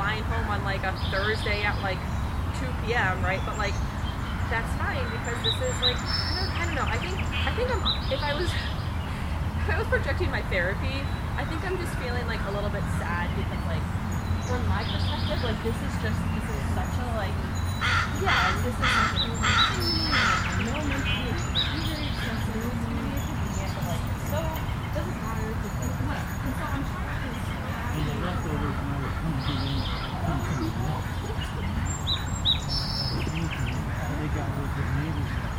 flying home on like a Thursday at like 2 p.m., right? But like, that's fine because this is like, I don't, I don't know. I think, I think I'm, if I was, if I was projecting my therapy, I think I'm just feeling like a little bit sad because like, from my perspective, like this is just, this is such a like, yeah, this is such no meant to be a computer, it's going to but like, so, it doesn't matter because, whatever. And so I'm trying and the leftovers and come to. They got with the neighbors.